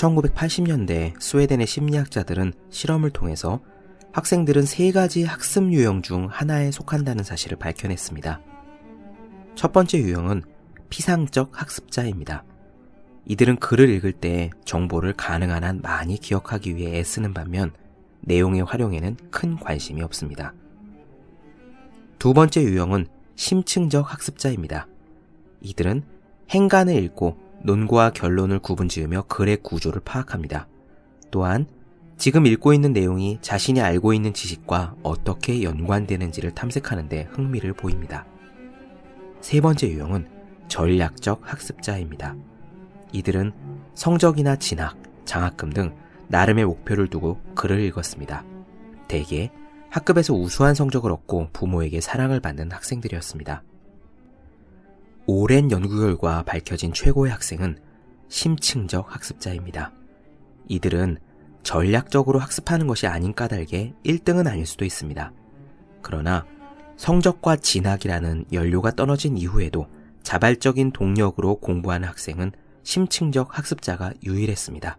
1980년대 스웨덴의 심리학자들은 실험을 통해서 학생들은 세 가지 학습 유형 중 하나에 속한다는 사실을 밝혀냈습니다. 첫 번째 유형은 피상적 학습자입니다. 이들은 글을 읽을 때 정보를 가능한 한 많이 기억하기 위해 애쓰는 반면 내용의 활용에는 큰 관심이 없습니다. 두 번째 유형은 심층적 학습자입니다. 이들은 행간을 읽고 논과 결론을 구분 지으며 글의 구조를 파악합니다. 또한 지금 읽고 있는 내용이 자신이 알고 있는 지식과 어떻게 연관되는지를 탐색하는데 흥미를 보입니다. 세 번째 유형은 전략적 학습자입니다. 이들은 성적이나 진학, 장학금 등 나름의 목표를 두고 글을 읽었습니다. 대개 학급에서 우수한 성적을 얻고 부모에게 사랑을 받는 학생들이었습니다. 오랜 연구 결과 밝혀진 최고의 학생은 심층적 학습자입니다. 이들은 전략적으로 학습하는 것이 아닌 까닭에 1등은 아닐 수도 있습니다. 그러나 성적과 진학이라는 연료가 떨어진 이후에도 자발적인 동력으로 공부하는 학생은 심층적 학습자가 유일했습니다.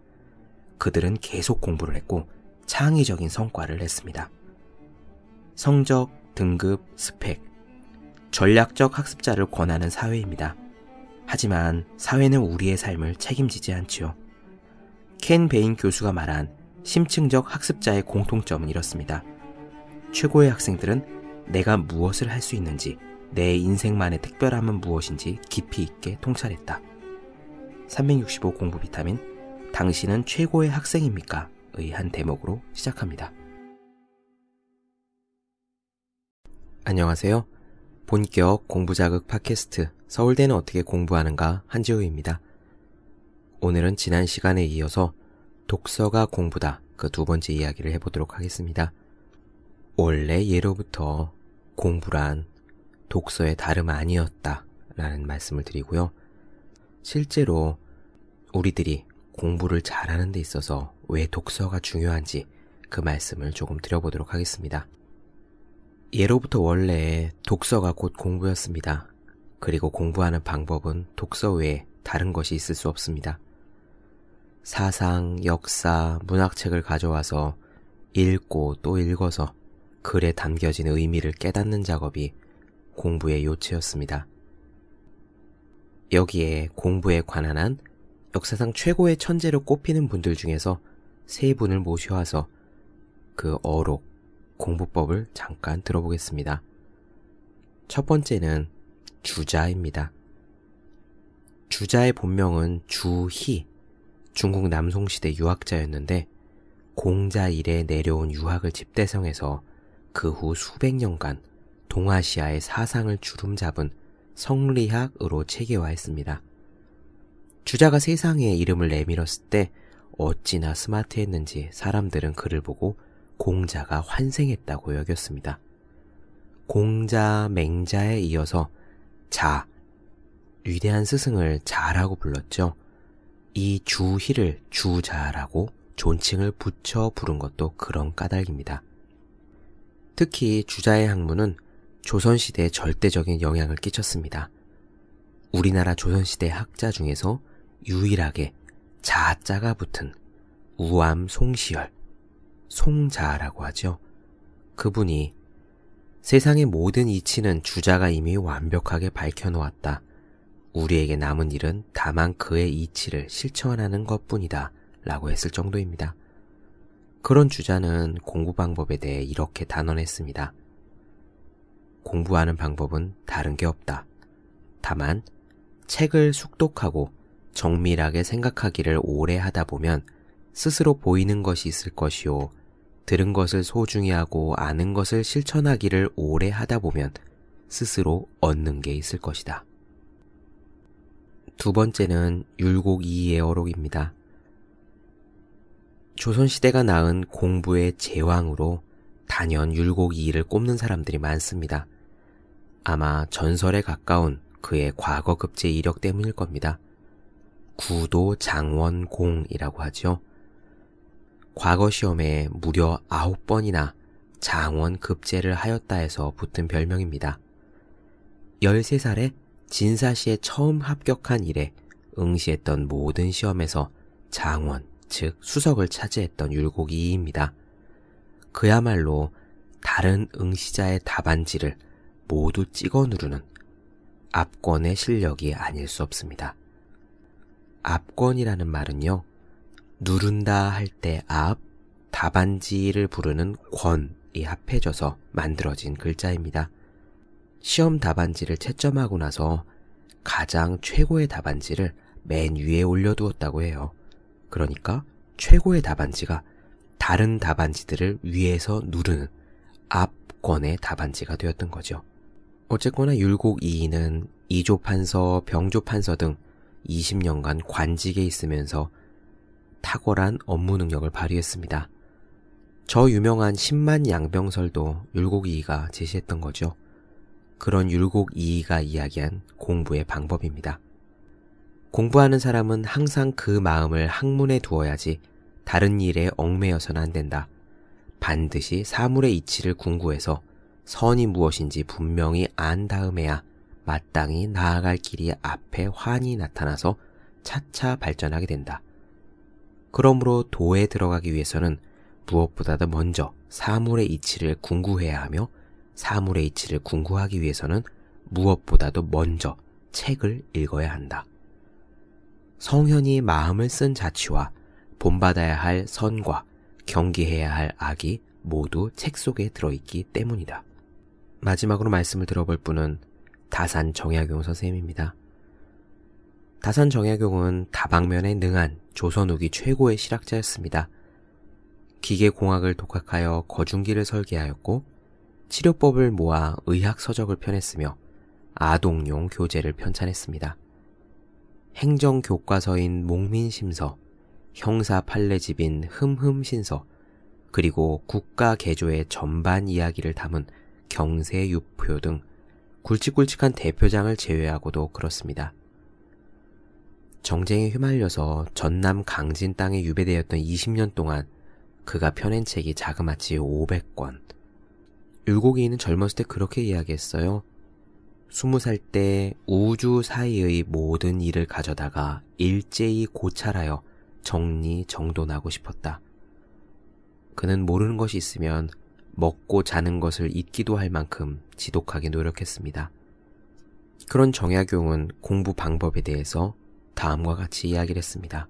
그들은 계속 공부를 했고 창의적인 성과를 냈습니다. 성적, 등급, 스펙, 전략적 학습자를 권하는 사회입니다. 하지만 사회는 우리의 삶을 책임지지 않지요. 켄 베인 교수가 말한 심층적 학습자의 공통점은 이렇습니다. 최고의 학생들은 내가 무엇을 할 수 있는지, 내 인생만의 특별함은 무엇인지 깊이 있게 통찰했다. 365 공부 비타민, 당신은 최고의 학생입니까? 의 한 대목으로 시작합니다. 안녕하세요. 본격 공부자극 팟캐스트 서울대는 어떻게 공부하는가 한지우입니다. 오늘은 지난 시간에 이어서 독서가 공부다 그 두 번째 이야기를 해보도록 하겠습니다. 원래 예로부터 공부란 독서의 다름 아니었다 라는 말씀을 드리고요. 실제로 우리들이 공부를 잘하는 데 있어서 왜 독서가 중요한지 그 말씀을 조금 드려보도록 하겠습니다. 예로부터 원래 독서가 곧 공부였습니다. 그리고 공부하는 방법은 독서 외에 다른 것이 있을 수 없습니다. 사상, 역사, 문학책을 가져와서 읽고 또 읽어서 글에 담겨진 의미를 깨닫는 작업이 공부의 요체였습니다. 여기에 공부에 관한 한 역사상 최고의 천재로 꼽히는 분들 중에서 세 분을 모셔와서 그 어록, 공부법을 잠깐 들어보겠습니다. 첫 번째는 주자입니다. 주자의 본명은 주희, 중국 남송시대 유학자였는데 공자 일에 내려온 유학을 집대성해서 그 후 수백 년간 동아시아의 사상을 주름잡은 성리학으로 체계화했습니다. 주자가 세상에 이름을 내밀었을 때 어찌나 스마트했는지 사람들은 그를 보고 공자가 환생했다고 여겼습니다. 공자, 맹자에 이어서 자, 위대한 스승을 자라고 불렀죠. 이 주희를 주자라고 존칭을 붙여 부른 것도 그런 까닭입니다. 특히 주자의 학문은 조선시대에 절대적인 영향을 끼쳤습니다. 우리나라 조선시대 학자 중에서 유일하게 자자가 붙은 우암 송시열, 송자라고 하죠. 그분이 세상의 모든 이치는 주자가 이미 완벽하게 밝혀놓았다. 우리에게 남은 일은 다만 그의 이치를 실천하는 것 뿐이다. 라고 했을 정도입니다. 그런 주자는 공부 방법에 대해 이렇게 단언했습니다. 공부하는 방법은 다른 게 없다. 다만 책을 숙독하고 정밀하게 생각하기를 오래 하다 보면 스스로 보이는 것이 있을 것이요. 들은 것을 소중히 하고 아는 것을 실천하기를 오래 하다 보면 스스로 얻는 게 있을 것이다. 두 번째는 율곡 이의 어록입니다. 조선시대가 낳은 공부의 제왕으로 단연 율곡 이를 꼽는 사람들이 많습니다. 아마 전설에 가까운 그의 과거 급제 이력 때문일 겁니다. 구도 장원공이라고 하죠. 과거 시험에 무려 9번이나 장원 급제를 하였다 해서 붙은 별명입니다. 13살에 진사시에 처음 합격한 이래 응시했던 모든 시험에서 장원, 즉 수석을 차지했던 율곡이입니다. 그야말로 다른 응시자의 답안지를 모두 찍어 누르는 압권의 실력이 아닐 수 없습니다. 압권이라는 말은요, 누른다 할때 압, 답안지를 부르는 권이 합해져서 만들어진 글자입니다. 시험 답안지를 채점하고 나서 가장 최고의 답안지를 맨 위에 올려두었다고 해요. 그러니까 최고의 답안지가 다른 답안지들을 위에서 누르는 앞권의 답안지가 되었던 거죠. 어쨌거나 율곡 2위는 이조판서, 병조판서 등 20년간 관직에 있으면서 탁월한 업무 능력을 발휘했습니다. 저 유명한 10만 양병설도 율곡 2위가 제시했던 거죠. 그런 율곡 2위가 이야기한 공부의 방법입니다. 공부하는 사람은 항상 그 마음을 학문에 두어야지 다른 일에 얽매여서는 안 된다. 반드시 사물의 이치를 궁구해서 선이 무엇인지 분명히 안 다음에야 마땅히 나아갈 길이 앞에 환히 나타나서 차차 발전하게 된다. 그러므로 도에 들어가기 위해서는 무엇보다도 먼저 사물의 이치를 궁구해야 하며 사물의 이치를 궁구하기 위해서는 무엇보다도 먼저 책을 읽어야 한다. 성현이 마음을 쓴 자취와 본받아야 할 선과 경계해야 할 악이 모두 책 속에 들어있기 때문이다. 마지막으로 말씀을 들어볼 분은 다산 정약용 선생님입니다. 다산 정약용은 다방면에 능한 조선 후기 최고의 실학자였습니다. 기계공학을 독학하여 거중기를 설계하였고 치료법을 모아 의학 서적을 펴냈으며 아동용 교재를 편찬했습니다. 행정교과서인 목민심서, 형사 판례집인 흠흠신서, 그리고 국가 개조의 전반 이야기를 담은 경세유표 등 굵직굵직한 대표장을 제외하고도 그렇습니다. 정쟁에 휘말려서 전남 강진 땅에 유배되었던 20년 동안 그가 펴낸 책이 자그마치 500권. 율곡이는 젊었을 때 그렇게 이야기했어요. 20살 때 우주 사이의 모든 일을 가져다가 일제히 고찰하여 정리 정돈하고 싶었다. 그는 모르는 것이 있으면 먹고 자는 것을 잊기도 할 만큼 지독하게 노력했습니다. 그런 정약용은 공부 방법에 대해서 다음과 같이 이야기를 했습니다.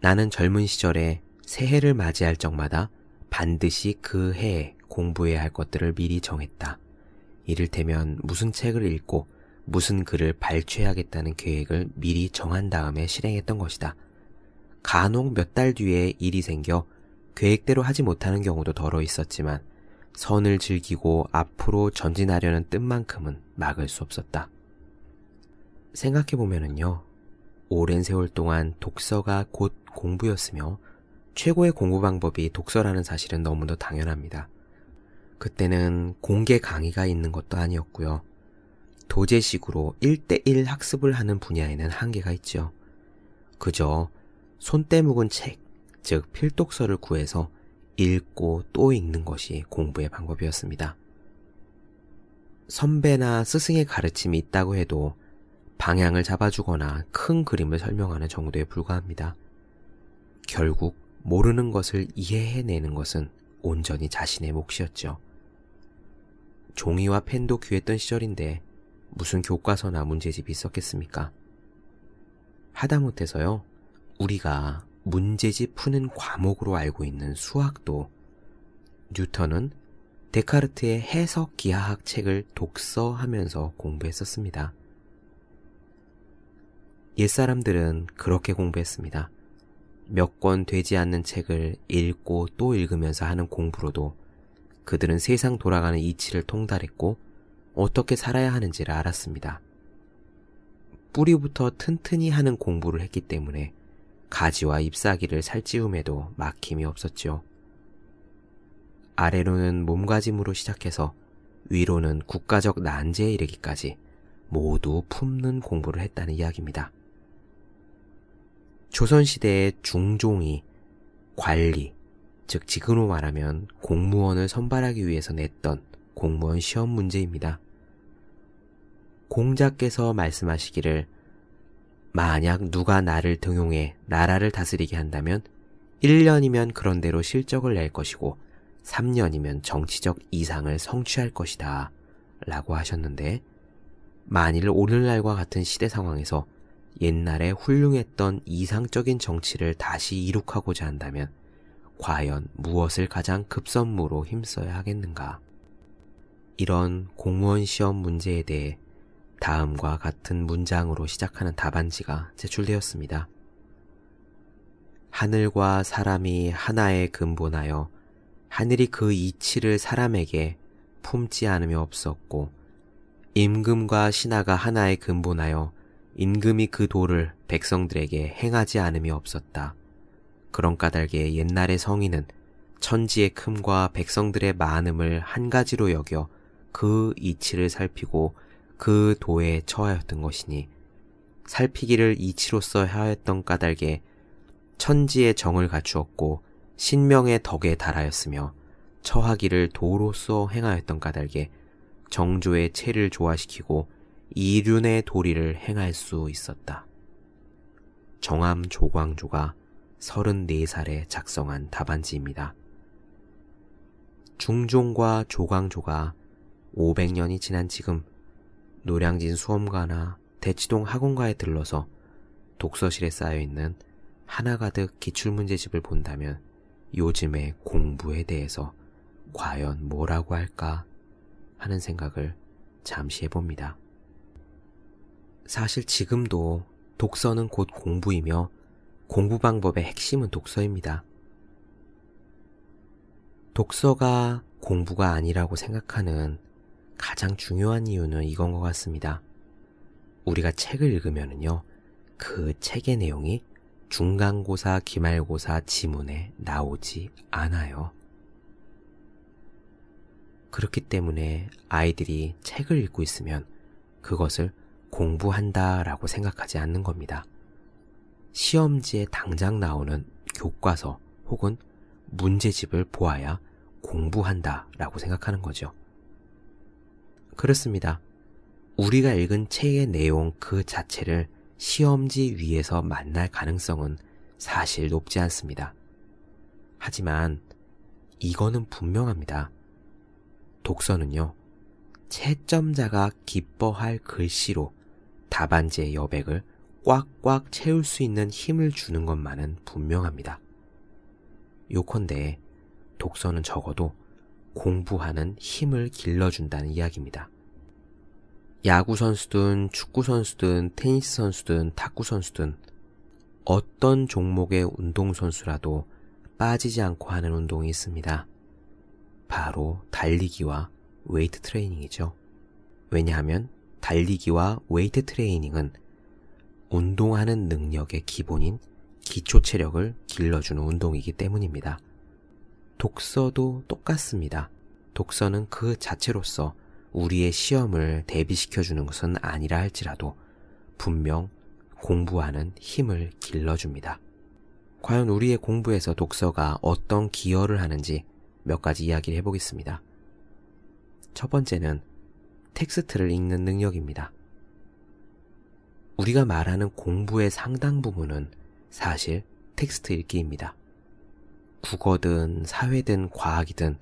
나는 젊은 시절에 새해를 맞이할 적마다 반드시 그 해에 공부해야 할 것들을 미리 정했다. 이를테면 무슨 책을 읽고 무슨 글을 발췌하겠다는 계획을 미리 정한 다음에 실행했던 것이다. 간혹 몇 달 뒤에 일이 생겨 계획대로 하지 못하는 경우도 덜어 있었지만 선을 즐기고 앞으로 전진하려는 뜻만큼은 막을 수 없었다. 생각해보면은요, 오랜 세월 동안 독서가 곧 공부였으며 최고의 공부 방법이 독서라는 사실은 너무도 당연합니다. 그때는 공개 강의가 있는 것도 아니었고요. 도제식으로 1대1 학습을 하는 분야에는 한계가 있죠. 그저 손때 묵은 책, 즉 필독서를 구해서 읽고 또 읽는 것이 공부의 방법이었습니다. 선배나 스승의 가르침이 있다고 해도 방향을 잡아주거나 큰 그림을 설명하는 정도에 불과합니다. 결국 모르는 것을 이해해내는 것은 온전히 자신의 몫이었죠. 종이와 펜도 귀했던 시절인데 무슨 교과서나 문제집이 있었겠습니까? 하다못해서요, 우리가 문제집 푸는 과목으로 알고 있는 수학도 뉴턴은 데카르트의 해석 기하학 책을 독서하면서 공부했었습니다. 옛사람들은 그렇게 공부했습니다. 몇 권 되지 않는 책을 읽고 또 읽으면서 하는 공부로도 그들은 세상 돌아가는 이치를 통달했고 어떻게 살아야 하는지를 알았습니다. 뿌리부터 튼튼히 하는 공부를 했기 때문에 가지와 잎사귀를 살찌움에도 막힘이 없었죠. 아래로는 몸가짐으로 시작해서 위로는 국가적 난제에 이르기까지 모두 품는 공부를 했다는 이야기입니다. 조선시대의 중종이 관리, 즉 지금으로 말하면 공무원을 선발하기 위해서 냈던 공무원 시험 문제입니다. 공자께서 말씀하시기를 만약 누가 나를 등용해 나라를 다스리게 한다면 1년이면 그런대로 실적을 낼 것이고 3년이면 정치적 이상을 성취할 것이다. 라고 하셨는데, 만일 오늘날과 같은 시대 상황에서 옛날에 훌륭했던 이상적인 정치를 다시 이룩하고자 한다면, 과연 무엇을 가장 급선무로 힘써야 하겠는가? 이런 공무원 시험 문제에 대해 다음과 같은 문장으로 시작하는 답안지가 제출되었습니다. 하늘과 사람이 하나에 근본하여 하늘이 그 이치를 사람에게 품지 않으며 없었고 임금과 신하가 하나에 근본하여 임금이 그 도를 백성들에게 행하지 않으며 없었다. 그런 까닭에 옛날의 성인은 천지의 큼과 백성들의 많음을 한 가지로 여겨 그 이치를 살피고 그 도에 처하였던 것이니 살피기를 이치로써 하였던 까닭에 천지의 정을 갖추었고 신명의 덕에 달하였으며 처하기를 도로서 행하였던 까닭에 정조의 체를 조화시키고 이륜의 도리를 행할 수 있었다. 정암 조광조가 34살에 작성한 답안지입니다. 중종과 조광조가 500년이 지난 지금 노량진 수험가나 대치동 학원가에 들러서 독서실에 쌓여있는 하나가득 기출문제집을 본다면 요즘의 공부에 대해서 과연 뭐라고 할까 하는 생각을 잠시 해봅니다. 사실 지금도 독서는 곧 공부이며 공부 방법의 핵심은 독서입니다. 독서가 공부가 아니라고 생각하는 가장 중요한 이유는 이건 것 같습니다. 우리가 책을 읽으면요. 그 책의 내용이 중간고사, 기말고사 지문에 나오지 않아요. 그렇기 때문에 아이들이 책을 읽고 있으면 그것을 공부한다 라고 생각하지 않는 겁니다. 시험지에 당장 나오는 교과서 혹은 문제집을 보아야 공부한다 라고 생각하는 거죠. 그렇습니다. 우리가 읽은 책의 내용 그 자체를 시험지 위에서 만날 가능성은 사실 높지 않습니다. 하지만 이거는 분명합니다. 독서는요, 채점자가 기뻐할 글씨로 답안지의 여백을 꽉꽉 채울 수 있는 힘을 주는 것만은 분명합니다. 요컨대 독서는 적어도 공부하는 힘을 길러준다는 이야기입니다. 야구 선수든 축구 선수든 테니스 선수든 탁구 선수든 어떤 종목의 운동 선수라도 빠지지 않고 하는 운동이 있습니다. 바로 달리기와 웨이트 트레이닝이죠. 왜냐하면 달리기와 웨이트 트레이닝은 운동하는 능력의 기본인 기초 체력을 길러주는 운동이기 때문입니다. 독서도 똑같습니다. 독서는 그 자체로서 우리의 시험을 대비시켜주는 것은 아니라 할지라도 분명 공부하는 힘을 길러줍니다. 과연 우리의 공부에서 독서가 어떤 기여를 하는지 몇 가지 이야기를 해보겠습니다. 첫 번째는 텍스트를 읽는 능력입니다. 우리가 말하는 공부의 상당 부분은 사실 텍스트 읽기입니다. 국어든 사회든 과학이든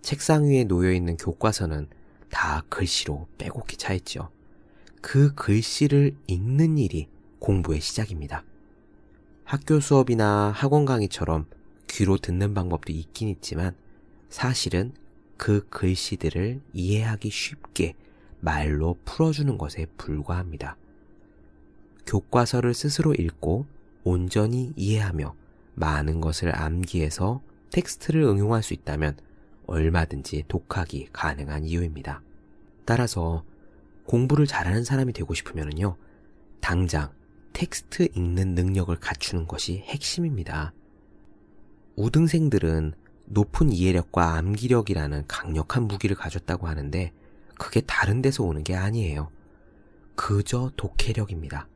책상 위에 놓여 있는 교과서는 다 글씨로 빼곡히 차 있죠. 그 글씨를 읽는 일이 공부의 시작입니다. 학교 수업이나 학원 강의처럼 귀로 듣는 방법도 있긴 있지만 사실은 그 글씨들을 이해하기 쉽게 말로 풀어주는 것에 불과합니다. 교과서를 스스로 읽고 온전히 이해하며 많은 것을 암기해서 텍스트를 응용할 수 있다면 얼마든지 독학이 가능한 이유입니다. 따라서 공부를 잘하는 사람이 되고 싶으면요. 당장 텍스트 읽는 능력을 갖추는 것이 핵심입니다. 우등생들은 높은 이해력과 암기력이라는 강력한 무기를 가졌다고 하는데 그게 다른 데서 오는 게 아니에요. 그저 독해력입니다.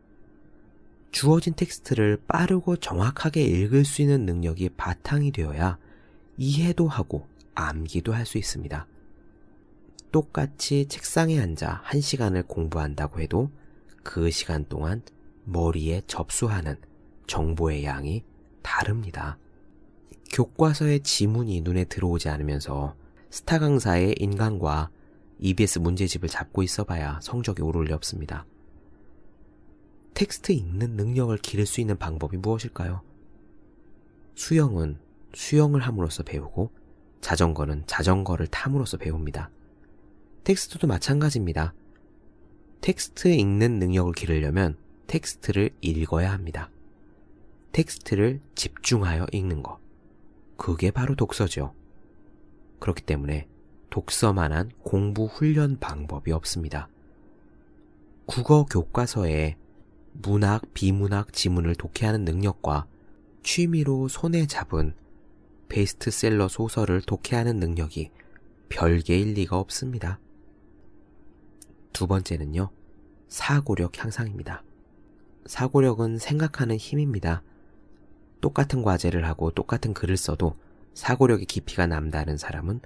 주어진 텍스트를 빠르고 정확하게 읽을 수 있는 능력이 바탕이 되어야 이해도 하고 암기도 할 수 있습니다. 똑같이 책상에 앉아 한 시간을 공부한다고 해도 그 시간 동안 머리에 접수하는 정보의 양이 다릅니다. 교과서의 지문이 눈에 들어오지 않으면서 스타 강사의 인간과 EBS 문제집을 잡고 있어봐야 성적이 오를 리 없습니다. 텍스트 읽는 능력을 기를 수 있는 방법이 무엇일까요? 수영은 수영을 함으로써 배우고 자전거는 자전거를 탐으로써 배웁니다. 텍스트도 마찬가지입니다. 텍스트 읽는 능력을 기르려면 텍스트를 읽어야 합니다. 텍스트를 집중하여 읽는 것. 그게 바로 독서죠. 그렇기 때문에 독서만한 공부 훈련 방법이 없습니다. 국어 교과서에 문학, 비문학 지문을 독해하는 능력과 취미로 손에 잡은 베스트셀러 소설을 독해하는 능력이 별개일 리가 없습니다. 두 번째는요, 사고력 향상입니다. 사고력은 생각하는 힘입니다. 똑같은 과제를 하고 똑같은 글을 써도 사고력의 깊이가 남다른 사람은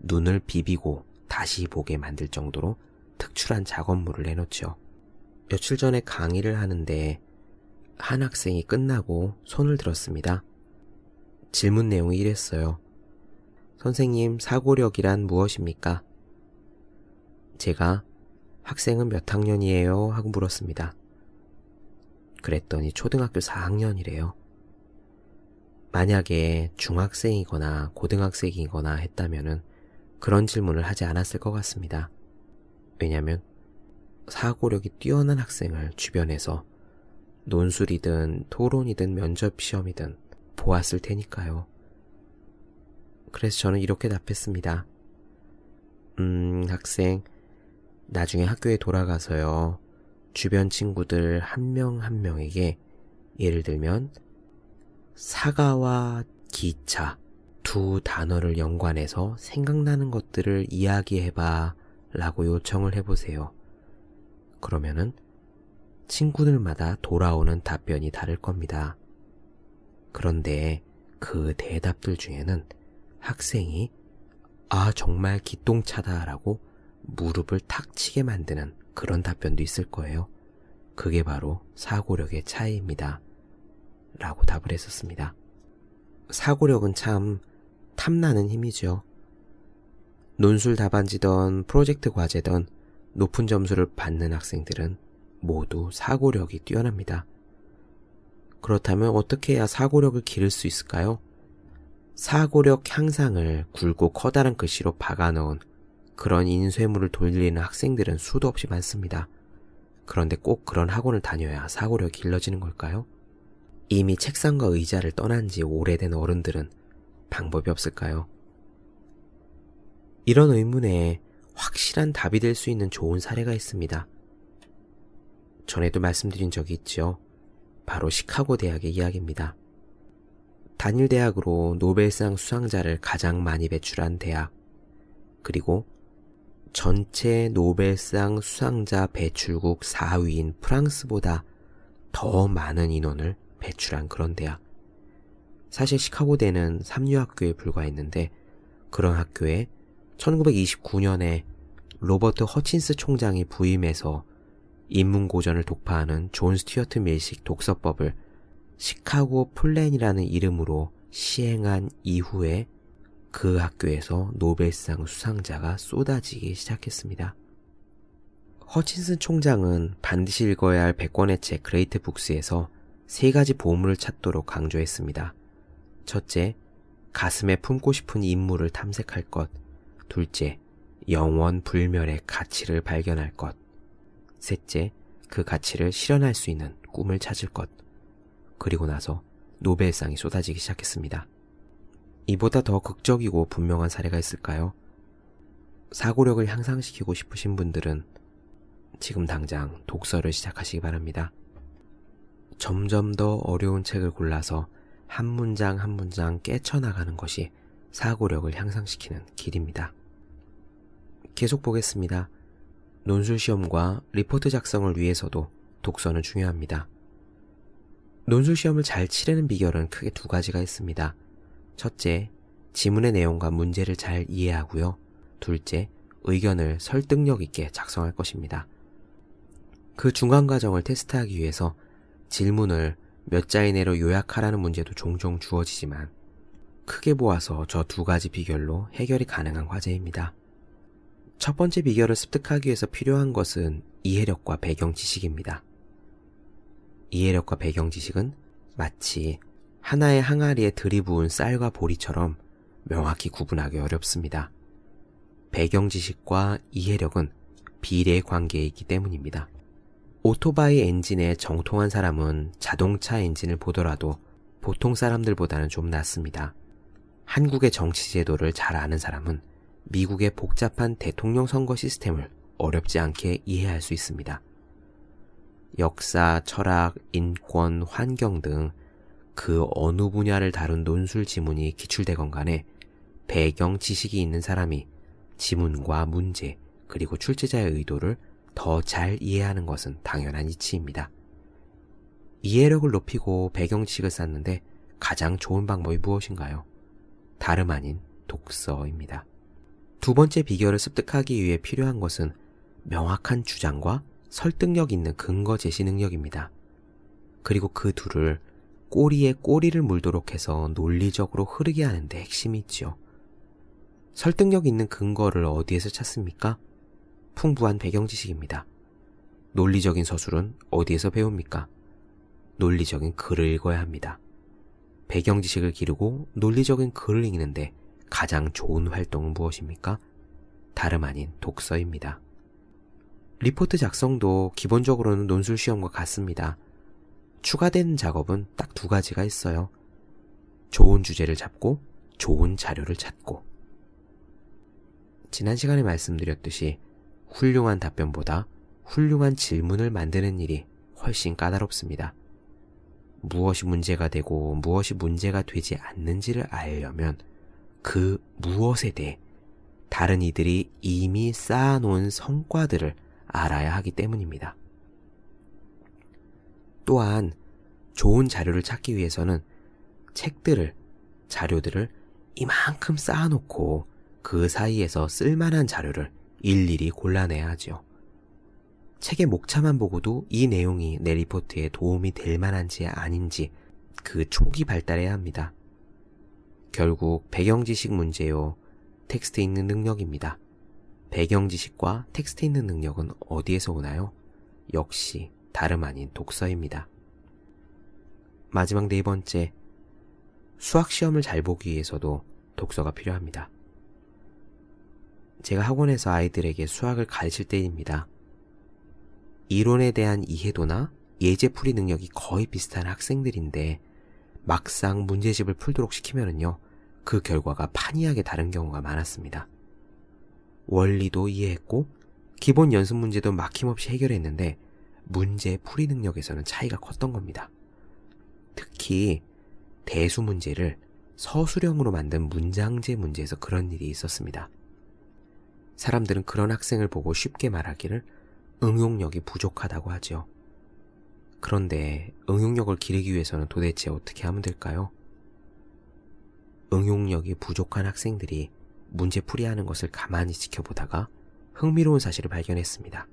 눈을 비비고 다시 보게 만들 정도로 특출한 작업물을 내놓죠. 며칠 전에 강의를 하는데 한 학생이 끝나고 손을 들었습니다. 질문 내용이 이랬어요. 선생님, 사고력이란 무엇입니까? 제가 학생은 몇 학년이에요? 하고 물었습니다. 그랬더니 초등학교 4학년이래요. 만약에 중학생이거나 고등학생이거나 했다면은 그런 질문을 하지 않았을 것 같습니다. 왜냐면 사고력이 뛰어난 학생을 주변에서 논술이든 토론이든 면접 시험이든 보았을 테니까요. 그래서 저는 이렇게 답했습니다. 음, 학생, 나중에 학교에 돌아가서요. 주변 친구들 한 명한 한 명에게 예를 들면 사과와 기차 두 단어를 연관해서 생각나는 것들을 이야기해봐 라고 요청을 해보세요. 그러면은 친구들마다 돌아오는 답변이 다를 겁니다. 그런데 그 대답들 중에는 학생이 아, 정말 기똥차다 라고 무릎을 탁 치게 만드는 그런 답변도 있을 거예요. 그게 바로 사고력의 차이입니다. 라고 답을 했었습니다. 사고력은 참 탐나는 힘이죠. 논술 답안지던 프로젝트 과제던 높은 점수를 받는 학생들은 모두 사고력이 뛰어납니다. 그렇다면 어떻게 해야 사고력을 기를 수 있을까요? 사고력 향상을 굵고 커다란 글씨로 박아 넣은 그런 인쇄물을 돌리는 학생들은 수도 없이 많습니다. 그런데 꼭 그런 학원을 다녀야 사고력이 길러지는 걸까요? 이미 책상과 의자를 떠난 지 오래된 어른들은 방법이 없을까요? 이런 의문에 확실한 답이 될 수 있는 좋은 사례가 있습니다. 전에도 말씀드린 적이 있죠. 바로 시카고 대학의 이야기입니다. 단일 대학으로 노벨상 수상자를 가장 많이 배출한 대학, 그리고 전체 노벨상 수상자 배출국 4위인 프랑스보다 더 많은 인원을 배출한 그런 대학. 사실 시카고대는 삼류학교에 불과했는데 그런 학교에 1929년에 로버트 허친스 총장이 부임해서 인문고전을 독파하는 존 스튜어트 밀식 독서법을 시카고 플랜이라는 이름으로 시행한 이후에 그 학교에서 노벨상 수상자가 쏟아지기 시작했습니다. 허친슨 총장은 반드시 읽어야 할 100권의 책 Great Books에서 세 가지 보물을 찾도록 강조했습니다. 첫째, 가슴에 품고 싶은 인물을 탐색할 것. 둘째, 영원 불멸의 가치를 발견할 것. 셋째, 그 가치를 실현할 수 있는 꿈을 찾을 것. 그리고 나서 노벨상이 쏟아지기 시작했습니다. 이보다 더 극적이고 분명한 사례가 있을까요? 사고력을 향상시키고 싶으신 분들은 지금 당장 독서를 시작하시기 바랍니다. 점점 더 어려운 책을 골라서 한 문장 한 문장 깨쳐나가는 것이 사고력을 향상시키는 길입니다. 계속 보겠습니다. 논술 시험과 리포트 작성을 위해서도 독서는 중요합니다. 논술 시험을 잘 치르는 비결은 크게 두 가지가 있습니다. 첫째, 지문의 내용과 문제를 잘 이해하고요. 둘째, 의견을 설득력 있게 작성할 것입니다. 그 중간 과정을 테스트하기 위해서 질문을 몇 자 이내로 요약하라는 문제도 종종 주어지지만 크게 보아서 저 두 가지 비결로 해결이 가능한 과제입니다. 첫 번째 비결을 습득하기 위해서 필요한 것은 이해력과 배경 지식입니다. 이해력과 배경 지식은 마치 하나의 항아리에 들이부은 쌀과 보리처럼 명확히 구분하기 어렵습니다. 배경 지식과 이해력은 비례 관계이기 때문입니다. 오토바이 엔진에 정통한 사람은 자동차 엔진을 보더라도 보통 사람들보다는 좀 낫습니다. 한국의 정치 제도를 잘 아는 사람은 미국의 복잡한 대통령 선거 시스템을 어렵지 않게 이해할 수 있습니다. 역사, 철학, 인권, 환경 등 그 어느 분야를 다룬 논술 지문이 기출되건 간에 배경 지식이 있는 사람이 지문과 문제, 그리고 출제자의 의도를 더 잘 이해하는 것은 당연한 이치입니다. 이해력을 높이고 배경 지식을 쌓는데 가장 좋은 방법이 무엇인가요? 다름 아닌 독서입니다. 두 번째 비결을 습득하기 위해 필요한 것은 명확한 주장과 설득력 있는 근거 제시 능력입니다. 그리고 그 둘을 꼬리에 꼬리를 물도록 해서 논리적으로 흐르게 하는데 핵심이 있지요. 설득력 있는 근거를 어디에서 찾습니까? 풍부한 배경 지식입니다. 논리적인 서술은 어디에서 배웁니까? 논리적인 글을 읽어야 합니다. 배경 지식을 기르고 논리적인 글을 읽는데 가장 좋은 활동은 무엇입니까? 다름 아닌 독서입니다. 리포트 작성도 기본적으로는 논술 시험과 같습니다. 추가된 작업은 딱 두 가지가 있어요. 좋은 주제를 잡고 좋은 자료를 찾고. 지난 시간에 말씀드렸듯이 훌륭한 답변보다 훌륭한 질문을 만드는 일이 훨씬 까다롭습니다. 무엇이 문제가 되고 무엇이 문제가 되지 않는지를 알려면 그 무엇에 대해 다른 이들이 이미 쌓아놓은 성과들을 알아야 하기 때문입니다. 또한 좋은 자료를 찾기 위해서는 책들을, 자료들을 이만큼 쌓아놓고 그 사이에서 쓸만한 자료를 일일이 골라내야 하죠. 책의 목차만 보고도 이 내용이 내 리포트에 도움이 될 만한지 아닌지 그 초기 발달해야 합니다. 결국 배경 지식 문제요. 텍스트 읽는 능력입니다. 배경 지식과 텍스트 읽는 능력은 어디에서 오나요? 역시 다름 아닌 독서입니다. 마지막 네 번째, 수학 시험을 잘 보기 위해서도 독서가 필요합니다. 제가 학원에서 아이들에게 수학을 가르칠 때입니다. 이론에 대한 이해도나 예제 풀이 능력이 거의 비슷한 학생들인데 막상 문제집을 풀도록 시키면은요, 그 결과가 판이하게 다른 경우가 많았습니다. 원리도 이해했고, 기본 연습 문제도 막힘없이 해결했는데, 문제 풀이 능력에서는 차이가 컸던 겁니다. 특히, 대수 문제를 서술형으로 만든 문장제 문제에서 그런 일이 있었습니다. 사람들은 그런 학생을 보고 쉽게 말하기를 응용력이 부족하다고 하죠. 그런데 응용력을 기르기 위해서는 도대체 어떻게 하면 될까요? 응용력이 부족한 학생들이 문제 풀이하는 것을 가만히 지켜보다가 흥미로운 사실을 발견했습니다.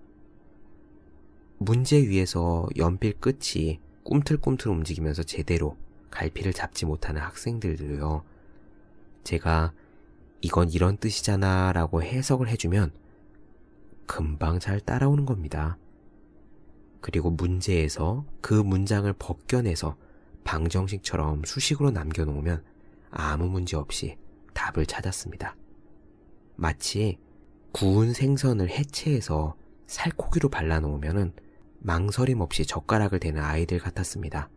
문제 위에서 연필 끝이 꿈틀꿈틀 움직이면서 제대로 갈피를 잡지 못하는 학생들도요, 제가 이건 이런 뜻이잖아 라고 해석을 해주면 금방 잘 따라오는 겁니다. 그리고 문제에서 그 문장을 벗겨내서 방정식처럼 수식으로 남겨놓으면 아무 문제 없이 답을 찾았습니다. 마치 구운 생선을 해체해서 살코기로 발라놓으면 망설임 없이 젓가락을 대는 아이들 같았습니다.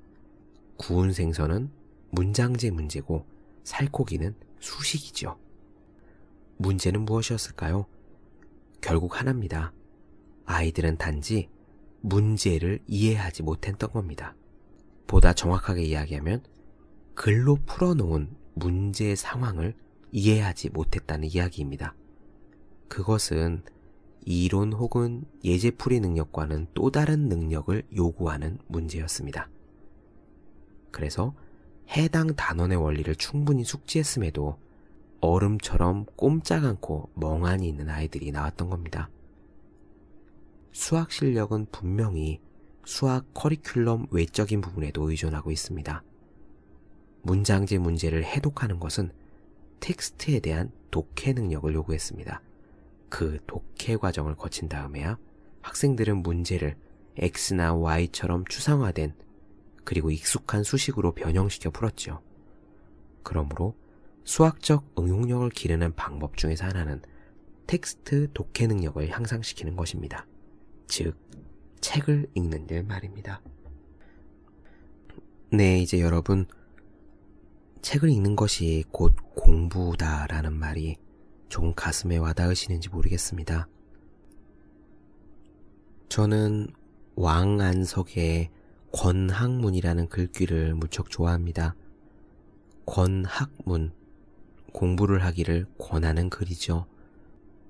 구운 생선은 문장제 문제고 살코기는 수식이죠. 문제는 무엇이었을까요? 결국 하나입니다. 아이들은 단지 문제를 이해하지 못했던 겁니다. 보다 정확하게 이야기하면 글로 풀어놓은 문제 상황을 이해하지 못했다는 이야기입니다. 그것은 이론 혹은 예제풀이 능력과는 또 다른 능력을 요구하는 문제였습니다. 그래서 해당 단원의 원리를 충분히 숙지했음에도 얼음처럼 꼼짝 않고 멍하니 있는 아이들이 나왔던 겁니다. 수학 실력은 분명히 수학 커리큘럼 외적인 부분에도 의존하고 있습니다. 문장제 문제를 해독하는 것은 텍스트에 대한 독해 능력을 요구했습니다. 그 독해 과정을 거친 다음에야 학생들은 문제를 X나 Y처럼 추상화된 그리고 익숙한 수식으로 변형시켜 풀었죠. 그러므로 수학적 응용력을 기르는 방법 중에서 하나는 텍스트 독해 능력을 향상시키는 것입니다. 즉, 책을 읽는 일 말입니다. 네, 이제 여러분, 책을 읽는 것이 곧 공부다라는 말이 조금 가슴에 와닿으시는지 모르겠습니다. 저는 왕안석의 권학문이라는 글귀를 무척 좋아합니다. 권학문, 공부를 하기를 권하는 글이죠.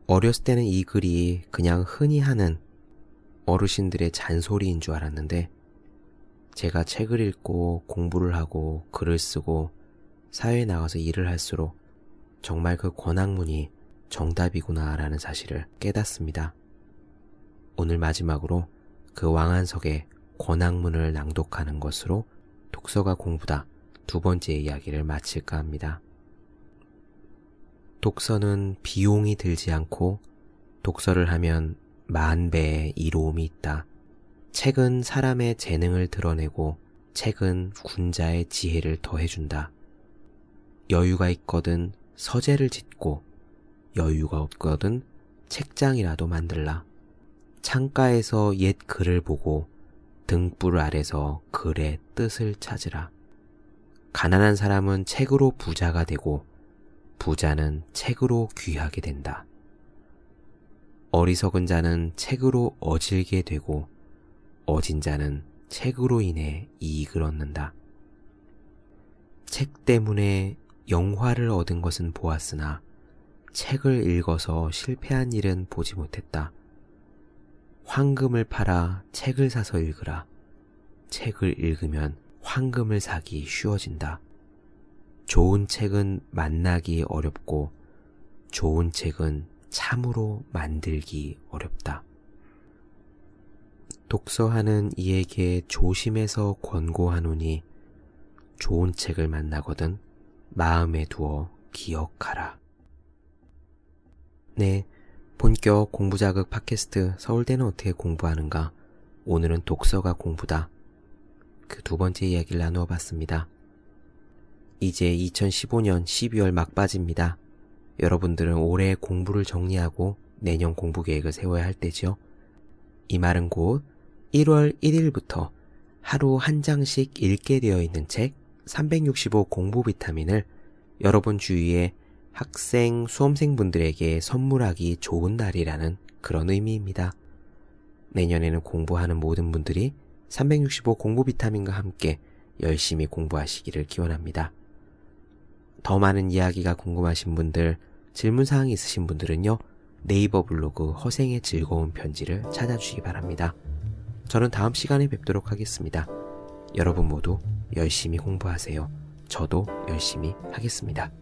어렸을 때는 이 글이 그냥 흔히 하는 어르신들의 잔소리인 줄 알았는데, 제가 책을 읽고 공부를 하고 글을 쓰고 사회에 나가서 일을 할수록 정말 그 권학문이 정답이구나라는 사실을 깨닫습니다. 오늘 마지막으로 그 왕한석의 권학문을 낭독하는 것으로 독서가 공부다 두 번째 이야기를 마칠까 합니다. 독서는 비용이 들지 않고 독서를 하면 만 배의 이로움이 있다. 책은 사람의 재능을 드러내고 책은 군자의 지혜를 더해준다. 여유가 있거든 서재를 짓고 여유가 없거든 책장이라도 만들라. 창가에서 옛 글을 보고 등불 아래서 글의 뜻을 찾으라. 가난한 사람은 책으로 부자가 되고 부자는 책으로 귀하게 된다. 어리석은 자는 책으로 어질게 되고 어진 자는 책으로 인해 이익을 얻는다. 책 때문에 영화를 얻은 것은 보았으나 책을 읽어서 실패한 일은 보지 못했다. 황금을 팔아 책을 사서 읽으라. 책을 읽으면 황금을 사기 쉬워진다. 좋은 책은 만나기 어렵고 좋은 책은 참으로 만들기 어렵다. 독서하는 이에게 조심해서 권고하노니 좋은 책을 만나거든 마음에 두어 기억하라. 네, 본격 공부자극 팟캐스트 서울대는 어떻게 공부하는가? 오늘은 독서가 공부다. 그 두 번째 이야기를 나누어 봤습니다. 이제 2015년 12월 막바지입니다. 여러분들은 올해 공부를 정리하고 내년 공부 계획을 세워야 할 때죠. 이 말은 곧 1월 1일부터 하루 한 장씩 읽게 되어 있는 책 365 공부 비타민을 여러분 주위에 학생, 수험생분들에게 선물하기 좋은 날이라는 그런 의미입니다. 내년에는 공부하는 모든 분들이 365 공부 비타민과 함께 열심히 공부하시기를 기원합니다. 더 많은 이야기가 궁금하신 분들, 질문사항이 있으신 분들은요, 네이버 블로그 허생의 즐거운 편지를 찾아주시기 바랍니다. 저는 다음 시간에 뵙도록 하겠습니다. 여러분 모두 열심히 공부하세요. 저도 열심히 하겠습니다.